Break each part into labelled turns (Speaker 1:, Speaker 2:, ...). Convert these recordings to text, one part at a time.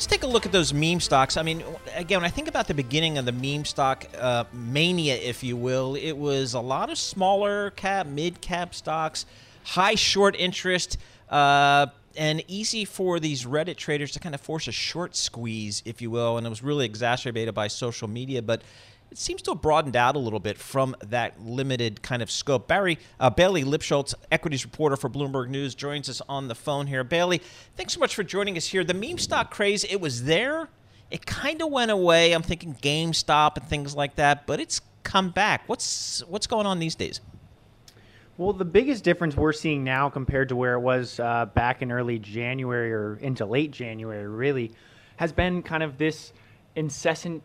Speaker 1: Let's take a look at those meme stocks. I mean, again, when I think about the beginning of the meme stock uh, mania, if you will, it was a lot of smaller cap, mid cap stocks, high short interest, uh, and easy for these Reddit traders to kind of force a short squeeze, if you will. And it was really exacerbated by social media. But it seems to have broadened out a little bit from that limited kind of scope. Barry uh, Bailey Lipschultz, equities reporter for Bloomberg News, joins us on the phone here. Bailey, thanks so much for joining us here. The meme stock craze, it was there. It kind of went away. I'm thinking GameStop and things like that, but it's come back. What's what's going on these days?
Speaker 2: Well, the biggest difference we're seeing now compared to where it was uh, back in early January or into late January, really, has been kind of this incessant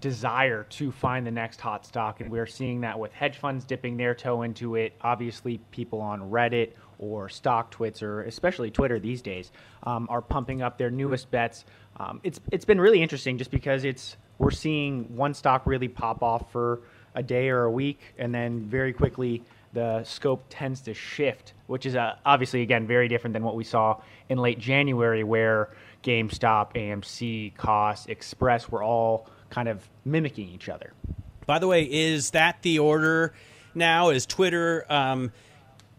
Speaker 2: desire to find the next hot stock. And we're seeing that with hedge funds dipping their toe into it. Obviously, people on Reddit or StockTwits or especially Twitter these days um, are pumping up their newest bets. Um, it's it's been really interesting just because it's we're seeing one stock really pop off for a day or a week, and then very quickly the scope tends to shift, which is uh, obviously again very different than what we saw in late January, where GameStop, AMC, Koss, Express were all kind of mimicking each other.
Speaker 3: By the way, is that the order now? Is Twitter um,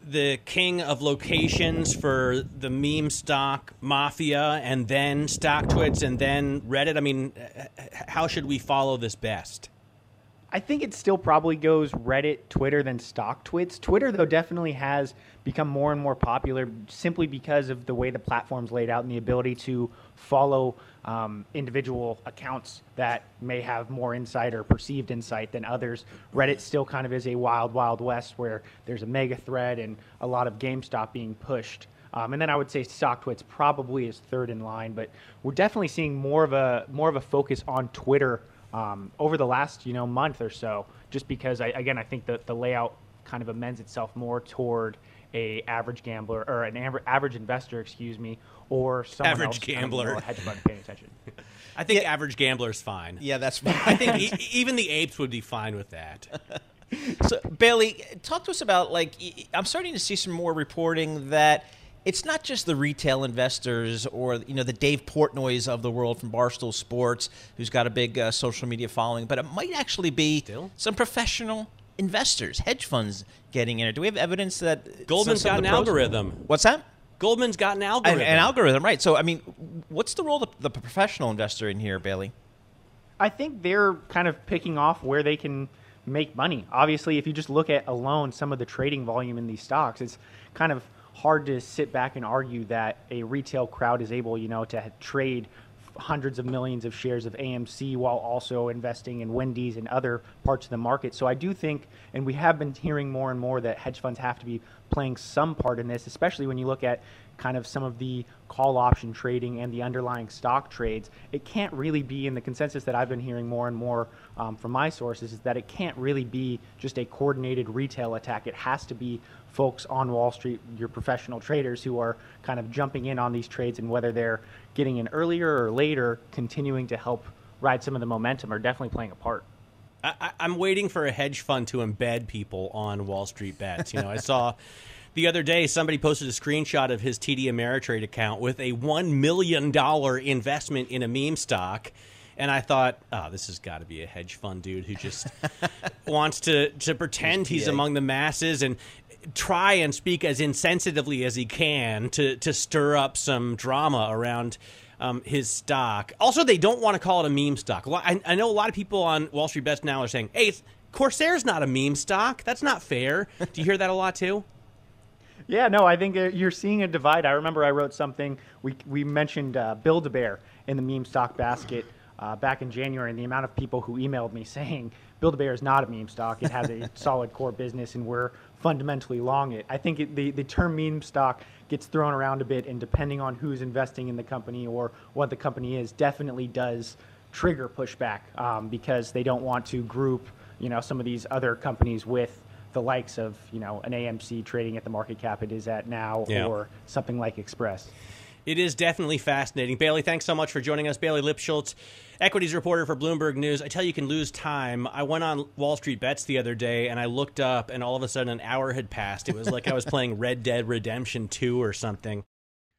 Speaker 3: the king of locations for the meme stock mafia, and then stock StockTwits, and then Reddit? I mean, how should we follow this best?
Speaker 2: I think it still probably goes Reddit, Twitter, than StockTwits. Twitter, though, definitely has become more and more popular simply because of the way the platform's laid out and the ability to follow um, individual accounts that may have more insight or perceived insight than others. Reddit still kind of is a wild, wild west where there's a mega thread and a lot of GameStop being pushed. Um, and then I would say StockTwits probably is third in line, but we're definitely seeing more of a more of a focus on Twitter um, over the last you know month or so, just because I, again I think that the layout kind of amends itself more toward a average gambler or an average investor, excuse me, or someone
Speaker 3: average
Speaker 2: else
Speaker 3: gambler,
Speaker 2: kind of hedge fund paying attention.
Speaker 3: I think yeah. average gambler is fine.
Speaker 1: Yeah, that's fine.
Speaker 3: I think e- even the apes would be fine with that.
Speaker 1: so Bailey, talk to us about like I'm starting to see some more reporting that it's not just the retail investors or you know the Dave Portnoys of the world from Barstool Sports, who's got a big uh, social media following, but it might actually be
Speaker 3: Still?
Speaker 1: some professional investors, hedge funds getting in it. Do we have evidence that
Speaker 3: Goldman's got an algorithm?
Speaker 1: What's that?
Speaker 3: Goldman's got an algorithm.
Speaker 1: An, an algorithm, right? So, I mean, what's the role of the professional investor in here, Bailey?
Speaker 2: I think they're kind of picking off where they can make money. Obviously, if you just look at alone some of the trading volume in these stocks, it's kind of hard to sit back and argue that a retail crowd is able, you know, to trade hundreds of millions of shares of AMC while also investing in Wendy's and other parts of the market. So I do think, and we have been hearing more and more that hedge funds have to be playing some part in this, especially when you look at kind of some of the call option trading and the underlying stock trades, it can't really be in the consensus that I've been hearing more and more um, from my sources is that it can't really be just a coordinated retail attack. It has to be folks on Wall Street, your professional traders who are kind of jumping in on these trades and whether they're getting in earlier or later, continuing to help ride some of the momentum are definitely playing a part.
Speaker 3: I, am waiting for a hedge fund to embed people on Wall Street bets. You know, I saw the other day somebody posted a screenshot of his TD Ameritrade account with a one million dollar investment in a meme stock. And I thought, oh, this has got to be a hedge fund dude who just wants to, to pretend he's among the masses and try and speak as insensitively as he can to, to stir up some drama around um, his stock. Also, they don't want to call it a meme stock. I, I know a lot of people on Wall Street Bets now are saying, hey, Corsair's not a meme stock. That's not fair. Do you hear that a lot too?
Speaker 2: Yeah, no, I think uh, you're seeing a divide. I remember I wrote something. We we mentioned uh, Build a Bear in the meme stock basket uh, back in January, and the amount of people who emailed me saying Build a Bear is not a meme stock. It has a solid core business, and we're fundamentally long it. I think it, the the term meme stock gets thrown around a bit, and depending on who's investing in the company or what the company is, definitely does trigger pushback um, because they don't want to group you know some of these other companies with the likes of you know an AMC trading at the market cap it is at now, yeah. or something like Express.
Speaker 3: It is definitely fascinating. Bailey, thanks so much for joining us. Bailey Lipschultz, equities reporter for Bloomberg News. I tell you, you can lose time. I went on Wall Street Bets the other day and I looked up, and all of a sudden, an hour had passed. It was like I was playing Red Dead Redemption 2 or something.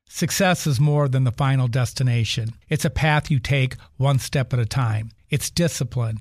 Speaker 4: Success is more than the final destination, it's a path you take one step at a time. It's discipline,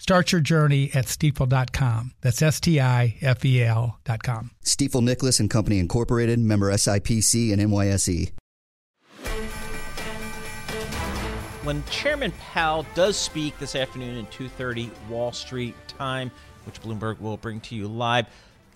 Speaker 4: Start your journey at stifel.com. That's S T I F E L.com.
Speaker 5: Stifel Nicolaus and Company Incorporated, member SIPC and NYSE.
Speaker 1: When Chairman Powell does speak this afternoon at 2:30 Wall Street time, which Bloomberg will bring to you live,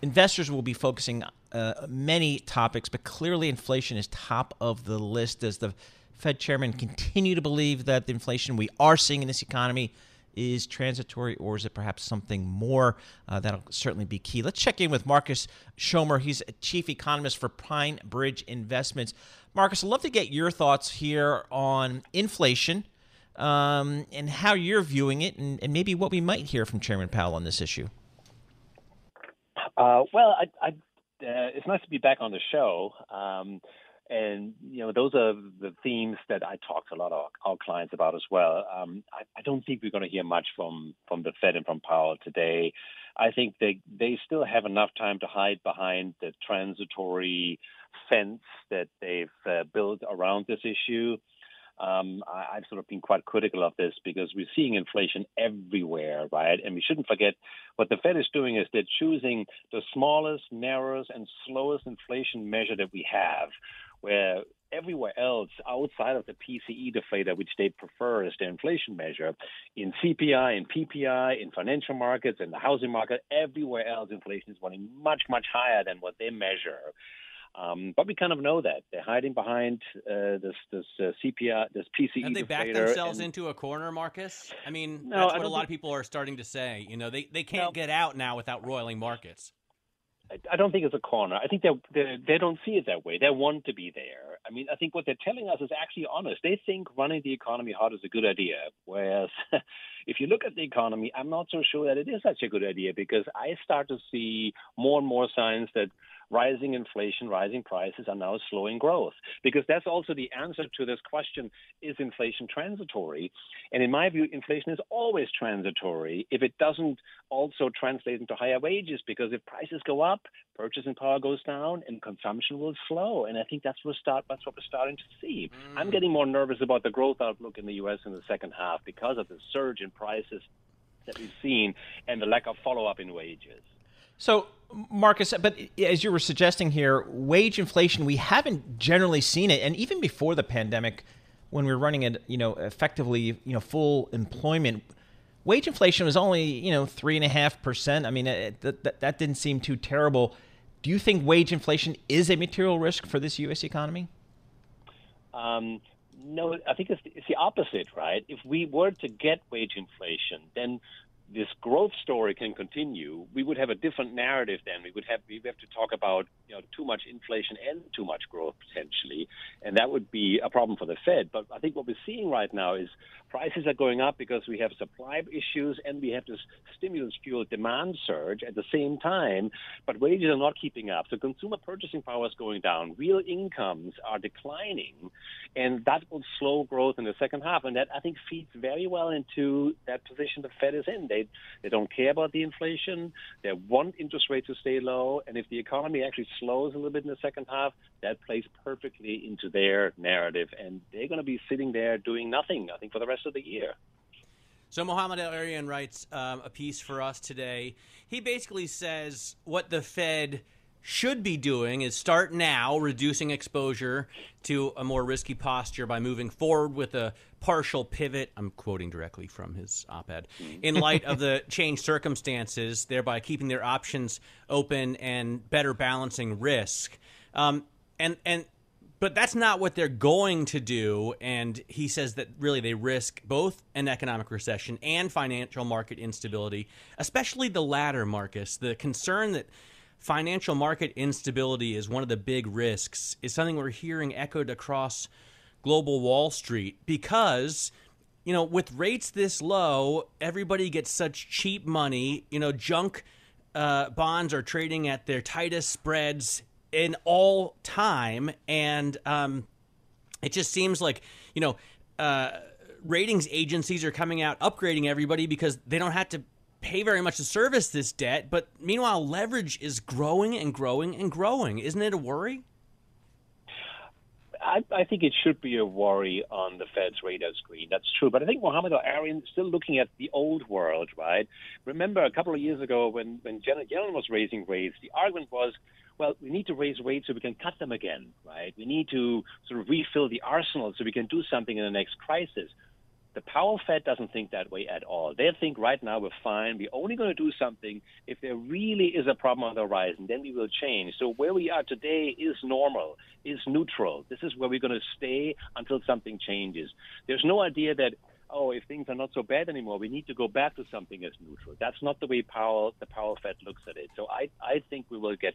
Speaker 1: investors will be focusing uh, many topics, but clearly inflation is top of the list Does the Fed chairman continue to believe that the inflation we are seeing in this economy is transitory or is it perhaps something more? Uh, that'll certainly be key. Let's check in with Markus Schomer. He's a chief economist for PineBridge Investments. Markus, I'd love to get your thoughts here on inflation um, and how you're viewing it and, and, maybe what we might hear from Chairman Powell on this issue.
Speaker 6: Uh, well, I, I, uh, it's nice to be back on the show. Um, and you know, those are the themes that I talk to a lot of our clients about as well. Um, I, I, don't think we're going to hear much from from the Fed and from Powell today. I think they they still have enough time to hide behind the transitory fence that they've uh, built around this issue. Um, I, have sort of been quite critical of this because we're seeing inflation everywhere, right? And we shouldn't forget what the Fed is doing is they're choosing the smallest, narrowest, and slowest inflation measure that we have where everywhere else outside of the PCE deflator, which they prefer as their inflation measure, in CPI, in PPI, in financial markets, in the housing market, everywhere else inflation is running much, much higher than what they measure. Um, but we kind of know that they're hiding behind uh, this this uh, CPI, this PCE.
Speaker 3: Have they backed themselves and, into a corner, Markus? I mean, no, that's what a lot think, of people are starting to say. You know, they they can't no, get out now without roiling markets.
Speaker 6: I don't think it's a corner. I think they they don't see it that way. They want to be there. I mean, I think what they're telling us is actually honest. They think running the economy hard is a good idea. Whereas, if you look at the economy, I'm not so sure that it is such a good idea because I start to see more and more signs that rising inflation, rising prices are now slowing growth. Because that's also the answer to this question is inflation transitory? And in my view, inflation is always transitory if it doesn't also translate into higher wages. Because if prices go up, purchasing power goes down and consumption will slow. And I think that's what, start, that's what we're starting to see. Mm. I'm getting more nervous about the growth outlook in the U.S. in the second half because of the surge in prices that we've seen and the lack of follow up in wages.
Speaker 1: So, Markus, but as you were suggesting here, wage inflation, we haven't generally seen it. And even before the pandemic, when we were running at, you know, effectively, you know, full employment, wage inflation was only, you know, three and a half percent. I mean, it, that, that didn't seem too terrible. Do you think wage inflation is a material risk for this U.S. economy?
Speaker 6: Um, no, I think it's, it's the opposite, right? If we were to get wage inflation, then this growth story can continue, we would have a different narrative then. We would have we would have to talk about you know too much inflation and too much growth potentially, and that would be a problem for the Fed. But I think what we're seeing right now is prices are going up because we have supply issues and we have this stimulus fueled demand surge at the same time, but wages are not keeping up. So consumer purchasing power is going down. Real incomes are declining, and that will slow growth in the second half. And that I think feeds very well into that position the Fed is in. They they don't care about the inflation. They want interest rates to stay low, and if the economy actually slows a little bit in the second half, that plays perfectly into their narrative, and they're going to be sitting there doing nothing. I think for the rest of the year.
Speaker 3: So Mohamed El-Erian writes um, a piece for us today. He basically says what the Fed should be doing is start now reducing exposure to a more risky posture by moving forward with a partial pivot. I'm quoting directly from his op ed. In light of the changed circumstances, thereby keeping their options open and better balancing risk. Um, and, and but that's not what they're going to do. And he says that really they risk both an economic recession and financial market instability, especially the latter, Markus. The concern that financial market instability is one of the big risks is something we're hearing echoed across global Wall Street because you know with rates this low everybody gets such cheap money you know junk uh, bonds are trading at their tightest spreads in all time, and um, it just seems like you know uh, ratings agencies are coming out upgrading everybody because they don't have to pay very much to service this debt. But meanwhile, leverage is growing and growing and growing. Isn't it a worry?
Speaker 6: I, I, think it should be a worry on the Fed's radar screen. That's true. But I think Mohamed El-Erian is still looking at the old world, right? Remember a couple of years ago when, when Janet Yellen was raising rates, the argument was well, we need to raise rates so we can cut them again, right? We need to sort of refill the arsenal so we can do something in the next crisis. The Powell Fed doesn't think that way at all. They think right now we're fine. We're only going to do something if there really is a problem on the horizon. Then we will change. So where we are today is normal, is neutral. This is where we're going to stay until something changes. There's no idea that oh, if things are not so bad anymore, we need to go back to something as neutral. That's not the way Powell, the Powell Fed looks at it. So I, I think we will get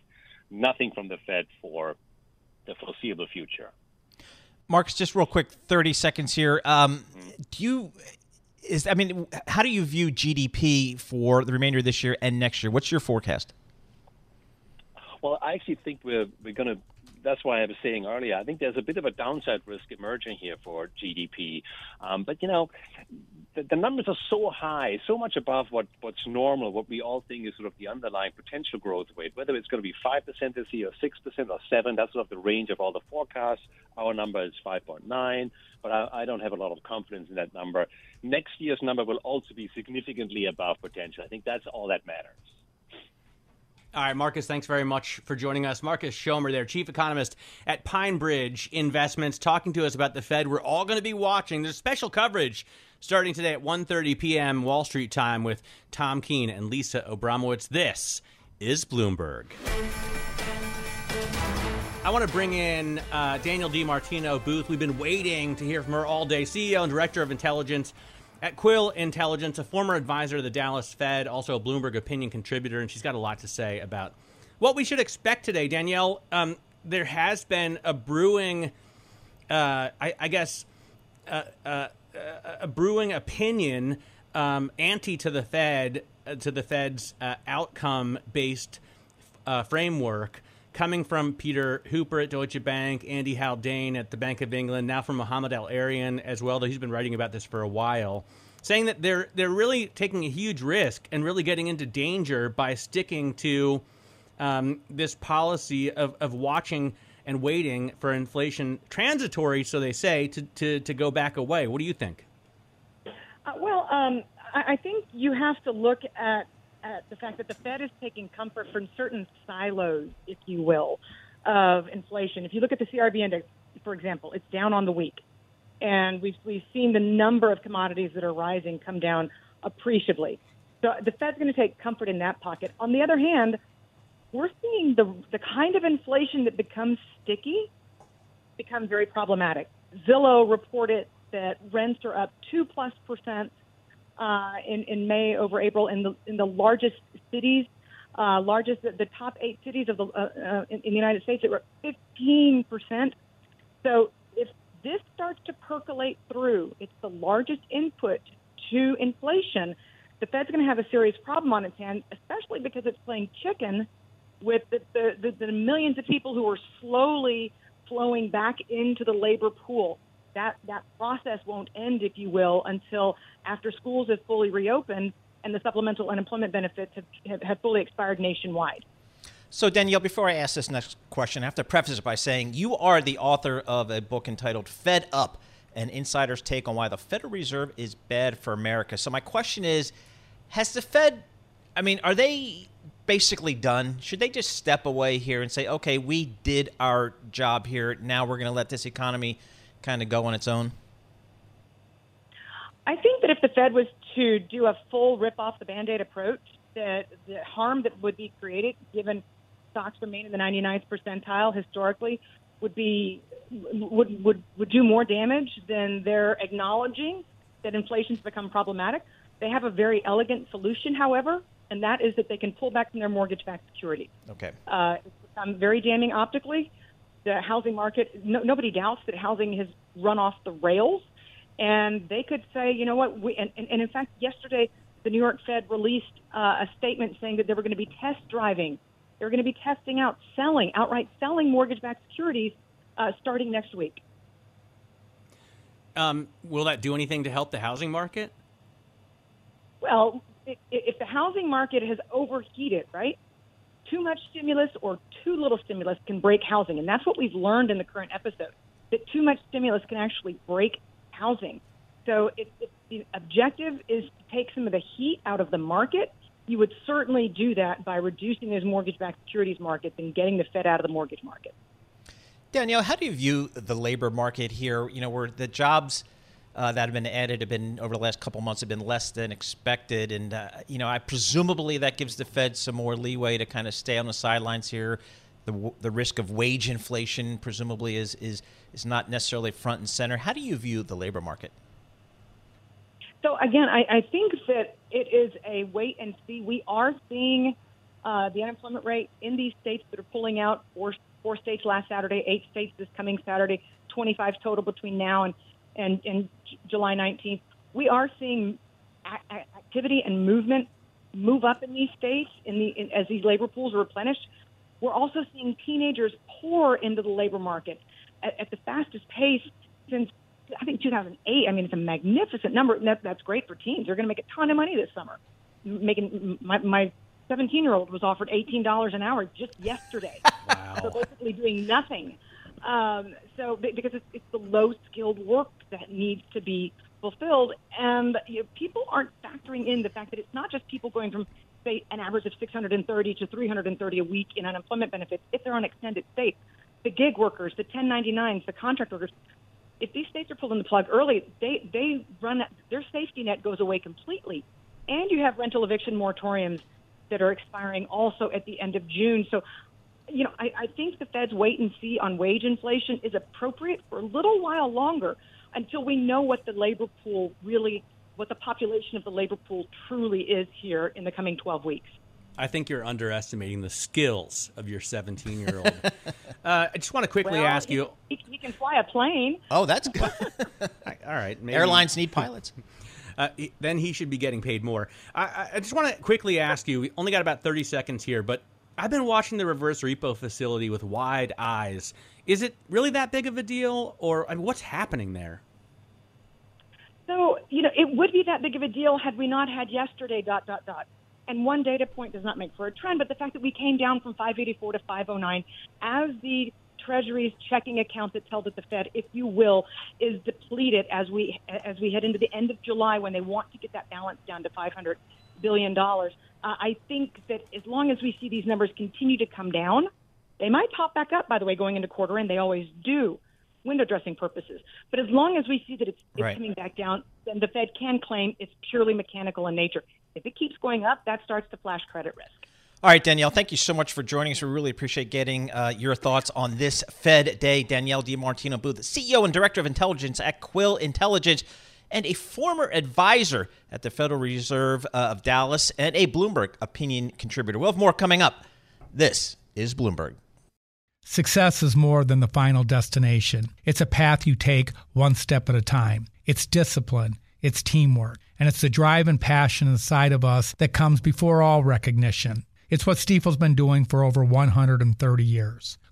Speaker 6: nothing from the Fed for the foreseeable future.
Speaker 1: Markus, just real quick, thirty seconds here. Um, do you is I mean, how do you view GDP for the remainder of this year and next year? What's your forecast?
Speaker 6: Well, I actually think we're we're going to that's why I was saying earlier. I think there's a bit of a downside risk emerging here for GDP. Um, but you know, the, the, numbers are so high, so much above what, what's normal, what we all think is sort of the underlying potential growth rate. Whether it's going to be five percent this year, or six percent, or seven, that's sort of the range of all the forecasts. Our number is 5.9, but I, I don't have a lot of confidence in that number. Next year's number will also be significantly above potential. I think that's all that matters.
Speaker 3: All right, Markus, thanks very much for joining us. Markus Schomer, there, chief economist at PineBridge Investments, talking to us about the Fed. We're all going to be watching. There's special coverage starting today at 1.30 p.m. Wall Street time with Tom Keene and Lisa Abramowitz. This is Bloomberg. I want to bring in uh, Danielle DiMartino Booth. We've been waiting to hear from her all day, CEO and Director of Intelligence at Quill Intelligence, a former advisor to the Dallas Fed, also a Bloomberg opinion contributor, and she's got a lot to say about what we should expect today. Danielle, um, there has been a brewing, uh, I, I, guess, uh, uh, a brewing opinion um, anti to the Fed, uh, to the Fed's uh, outcome based uh, framework coming from Peter Hooper at Deutsche Bank, Andy Haldane at the Bank of England, now from Mohamed El-Erian as well, though he's been writing about this for a while, saying that they're they're really taking a huge risk and really getting into danger by sticking to um, this policy of, of watching and waiting for inflation transitory, so they say, to, to, to go back away. What do you think?
Speaker 7: Uh, well, um, I think you have to look at at the fact that the Fed is taking comfort from certain silos, if you will, of inflation. If you look at the CRB index, for example, it's down on the week. And we've, we've seen the number of commodities that are rising come down appreciably. So the Fed's going to take comfort in that pocket. On the other hand, we're seeing the, the kind of inflation that becomes sticky become very problematic. Zillow reported that rents are up 2 plus percent uh, in in May over April in the in the largest cities, uh, largest the, the top eight cities of the uh, uh, in, in the United States. It were 15 percent. So if this starts to percolate through, it's the largest input to inflation. The Fed's going to have a serious problem on its hands, especially because it's playing chicken with the, the, the, the millions of people who are slowly flowing back into the labor pool. That that process won't end, if you will, until after schools have fully reopened and the supplemental unemployment benefits have, have, have fully expired nationwide.
Speaker 1: So, Danielle, before I ask this next question, I have to preface it by saying you are the author of a book entitled Fed Up An Insider's Take on Why the Federal Reserve is Bad for America. So, my question is Has the Fed, I mean, are they basically done? Should they just step away here and say, okay, we did our job here. Now we're going to let this economy kind of go on its own?
Speaker 7: I think that if the Fed was to do a full rip off the band aid approach, that the harm that would be created, given stocks remain in the 99th percentile historically, would be would would would do more damage than they're acknowledging that inflation's become problematic. They have a very elegant solution, however, and that is that they can pull back from their mortgage-backed security.
Speaker 1: Okay.
Speaker 7: Uh, it's become very damning optically. The housing market, no, nobody doubts that housing has run off the rails, and they could say, you know what, we, and, and, and in fact, yesterday the New York Fed released uh, a statement saying that they were going to be test driving, they were going to be testing out selling, outright selling mortgage-backed securities uh, starting next week.
Speaker 3: Um, will that do anything to help the housing market?
Speaker 7: Well, if the housing market has overheated, right? Too much stimulus or too little stimulus can break housing. And that's what we've learned in the current episode that too much stimulus can actually break housing. So if, if the objective is to take some of the heat out of the market, you would certainly do that by reducing those mortgage backed securities markets and getting the Fed out of the mortgage market.
Speaker 1: Danielle, how do you view the labor market here? You know, where the jobs uh, that have been added have been over the last couple months have been less than expected, and uh, you know, I presumably that gives the Fed some more leeway to kind of stay on the sidelines here. The, the risk of wage inflation presumably is is is not necessarily front and center. How do you view the labor market?
Speaker 7: So again, I, I think that it is a wait and see. We are seeing uh, the unemployment rate in these states that are pulling out four, four states last Saturday, eight states this coming Saturday, 25 total between now and and, and July 19th, we are seeing a- activity and movement move up in these states in the in, as these labor pools are replenished. We're also seeing teenagers pour into the labor market at, at the fastest pace since I think 2008. I mean, it's a magnificent number. That, that's great for teens. They're going to make a ton of money this summer. Making my, my 17 year old was offered $18 an hour just yesterday.
Speaker 3: Wow.
Speaker 7: So basically doing nothing. Um, so because it's, it's the low skilled work that needs to be fulfilled, and you know, people aren't factoring in the fact that it's not just people going from say an average of 630 to 330 a week in unemployment benefits if they're on extended states. The gig workers, the 1099s, the contract workers. If these states are pulling the plug early, they they run their safety net goes away completely, and you have rental eviction moratoriums that are expiring also at the end of June. So you know, I, I think the Fed's wait and see on wage inflation is appropriate for a little while longer until we know what the labor pool really, what the population of the labor pool truly is here in the coming 12 weeks.
Speaker 3: I think you're underestimating the skills of your 17 year old. uh, I just want to quickly
Speaker 7: well,
Speaker 3: ask
Speaker 7: he,
Speaker 3: you.
Speaker 7: He, he, can fly a plane.
Speaker 1: Oh, that's good.
Speaker 3: All right. Maybe.
Speaker 1: Airlines need pilots.
Speaker 3: Uh, then he should be getting paid more. I, I just want to quickly ask you. We only got about 30 seconds here, but I've been watching the reverse repo facility with wide eyes. Is it really that big of a deal, or I mean, what's happening there?
Speaker 7: So, you know, it would be that big of a deal had we not had yesterday, dot, dot, dot. And one data point does not make for a trend, but the fact that we came down from 584 to 509 as the Treasury's checking account that's held at the Fed, if you will, is depleted as we as we head into the end of July when they want to get that balance down to 500 billion dollars. Uh, I think that as long as we see these numbers continue to come down, they might pop back up. By the way, going into quarter end, they always do, window dressing purposes. But as long as we see that it's, it's
Speaker 1: right.
Speaker 7: coming back down, then the Fed can claim it's purely mechanical in nature. If it keeps going up, that starts to flash credit risk.
Speaker 1: All right, Danielle, thank you so much for joining us. We really appreciate getting uh, your thoughts on this Fed day. Danielle DiMartino Booth, CEO and Director of Intelligence at Quill Intelligence. And a former advisor at the Federal Reserve uh, of Dallas and a Bloomberg opinion contributor. We'll have more coming up. This is Bloomberg.
Speaker 4: Success is more than the final destination. It's a path you take one step at a time. It's discipline, it's teamwork, and it's the drive and passion inside of us that comes before all recognition. It's what Stifel's been doing for over 130 years.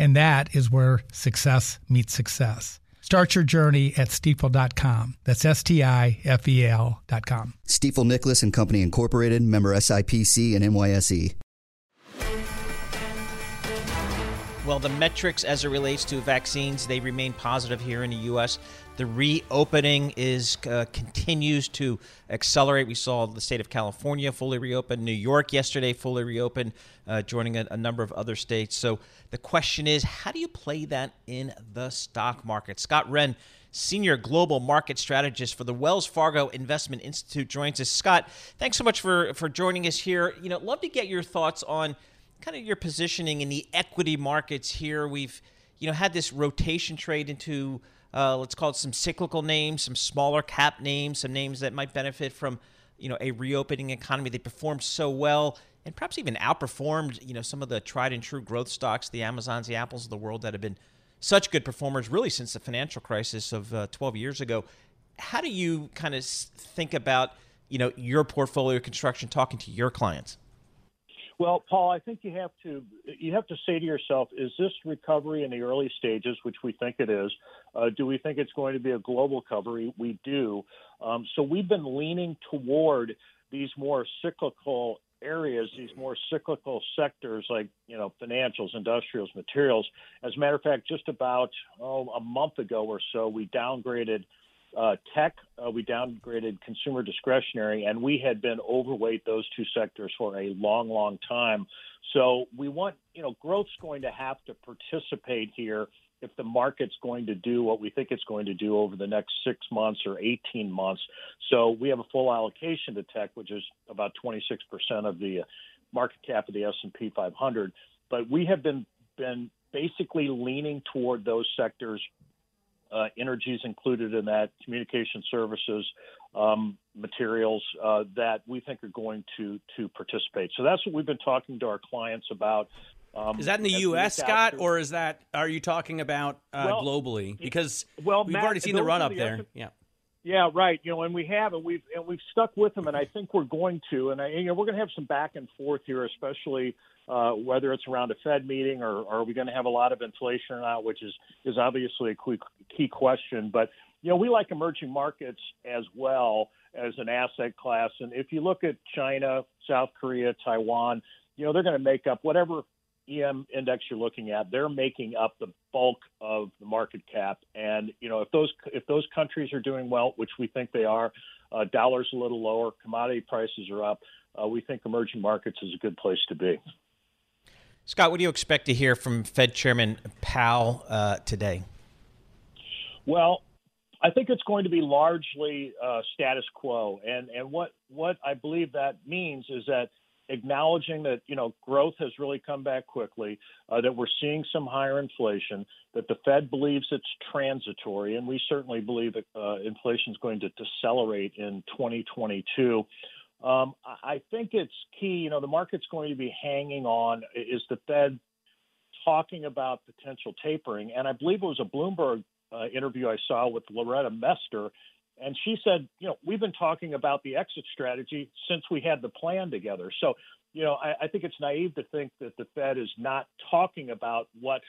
Speaker 4: And that is where success meets success. Start your journey at stifel.com. That's S T I F E L.com.
Speaker 5: Stifel Nicolaus and Company Incorporated, member SIPC and NYSE.
Speaker 1: Well, the metrics as it relates to vaccines, they remain positive here in the U.S. The reopening is uh, continues to accelerate. We saw the state of California fully reopen, New York yesterday fully reopened, uh, joining a, a number of other states. So the question is, how do you play that in the stock market? Scott Wren, senior global market strategist for the Wells Fargo Investment Institute, joins us. Scott, thanks so much for for joining us here. You know, love to get your thoughts on kind of your positioning in the equity markets here. We've you know had this rotation trade into uh, let's call it some cyclical names, some smaller cap names, some names that might benefit from you know a reopening economy. They performed so well and perhaps even outperformed you know some of the tried and true growth stocks, the Amazons, the Apples of the world that have been such good performers really since the financial crisis of uh, 12 years ago. How do you kind of think about you know your portfolio construction talking to your clients?
Speaker 8: Well, Paul, I think you have to you have to say to yourself: Is this recovery in the early stages, which we think it is? Uh, do we think it's going to be a global recovery? We do. Um, so we've been leaning toward these more cyclical areas, these more cyclical sectors like you know financials, industrials, materials. As a matter of fact, just about oh, a month ago or so, we downgraded uh, tech, uh, we downgraded consumer discretionary, and we had been overweight those two sectors for a long, long time. So we want, you know, growth's going to have to participate here if the market's going to do what we think it's going to do over the next six months or 18 months. So we have a full allocation to tech, which is about 26% of the market cap of the S&P 500. But we have been been basically leaning toward those sectors uh, energy is included in that, communication services, um, materials uh, that we think are going to to participate. So that's what we've been talking to our clients about.
Speaker 3: Um, is that in the U.S., Scott, or is that are you talking about uh, well, globally? Because
Speaker 8: well,
Speaker 3: we've
Speaker 8: Matt,
Speaker 3: already seen the run up the there.
Speaker 8: yeah. Yeah, right. You know, and we have, and we've and we've stuck with them, and I think we're going to, and I, you know, we're going to have some back and forth here, especially uh, whether it's around a Fed meeting or, or are we going to have a lot of inflation or not, which is is obviously a key question. But you know, we like emerging markets as well as an asset class, and if you look at China, South Korea, Taiwan, you know, they're going to make up whatever EM index you're looking at, they're making up the bulk of the market cap. And you know, if those if those countries are doing well, which we think they are, uh, dollars a little lower, commodity prices are up. Uh, we think emerging markets is a good place to be.
Speaker 1: Scott, what do you expect to hear from Fed Chairman Powell uh, today?
Speaker 8: Well, I think it's going to be largely uh, status quo, and and what what I believe that means is that acknowledging that you know growth has really come back quickly, uh, that we're seeing some higher inflation, that the Fed believes it's transitory, and we certainly believe that uh, inflation is going to decelerate in 2022. Um, I think it's key. You know, the market's going to be hanging on. Is the Fed talking about potential tapering? And I believe it was a Bloomberg uh, interview I saw with Loretta Mester and she said, you know, we've been talking about the exit strategy since we had the plan together. So, you know, I, I think it's naive to think that the Fed is not talking about what,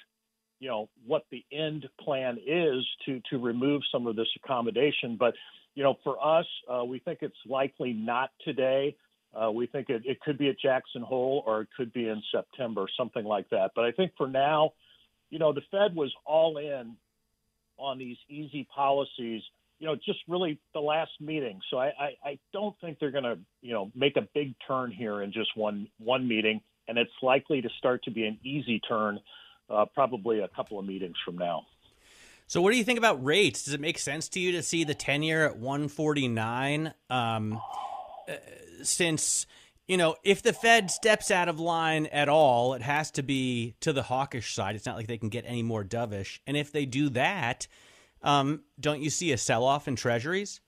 Speaker 8: you know, what the end plan is to to remove some of this accommodation. But, you know, for us, uh, we think it's likely not today. Uh, we think it, it could be at Jackson Hole or it could be in September, something like that. But I think for now, you know, the Fed was all in on these easy policies you know, just really the last meeting. So I, I, I don't think they're going to, you know, make a big turn here in just one one meeting, and it's likely to start to be an easy turn, uh, probably a couple of meetings from now.
Speaker 3: So, what do you think about rates? Does it make sense to you to see the ten year at one forty nine? Um, uh, since you know, if the Fed steps out of line at all, it has to be to the hawkish side. It's not like they can get any more dovish. And if they do that, um, don't you see a sell off in treasuries?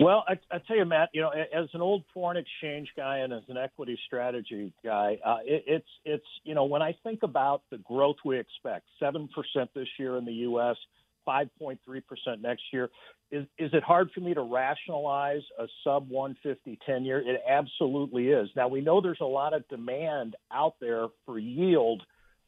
Speaker 8: Well, I, I tell you, Matt, you know, as an old foreign exchange guy and as an equity strategy guy, uh, it, it's it's you know when I think about the growth we expect, seven percent this year in the U.S., five point three percent next year. Is is it hard for me to rationalize a sub 150 10 year? It absolutely is. Now we know there's a lot of demand out there for yield,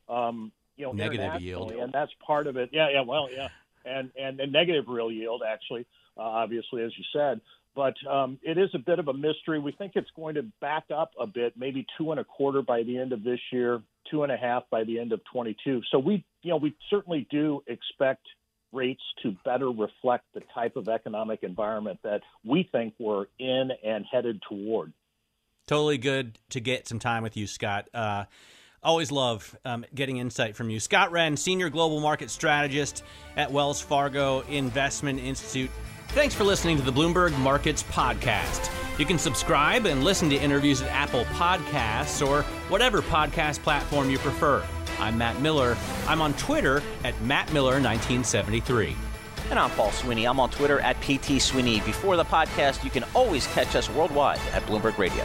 Speaker 8: um, you know,
Speaker 3: negative yield,
Speaker 8: and that's part of it. Yeah, yeah, well, yeah and, and, negative real yield, actually, uh, obviously, as you said. But um, it is a bit of a mystery. We think it's going to back up a bit, maybe two and a quarter by the end of this year, two and a half by the end of 22. So we, you know, we certainly do expect rates to better reflect the type of economic environment that we think we're in and headed toward.
Speaker 3: Totally good to get some time with you, Scott. Uh, Always love um, getting insight from you. Scott Wren, Senior Global Market Strategist at Wells Fargo Investment Institute. Thanks for listening to the Bloomberg Markets Podcast. You can subscribe and listen to interviews at Apple Podcasts or whatever podcast platform you prefer. I'm Matt Miller. I'm on Twitter at MattMiller1973.
Speaker 1: And I'm Paul Sweeney. I'm on Twitter at PT Sweeney. Before the podcast, you can always catch us worldwide at Bloomberg Radio.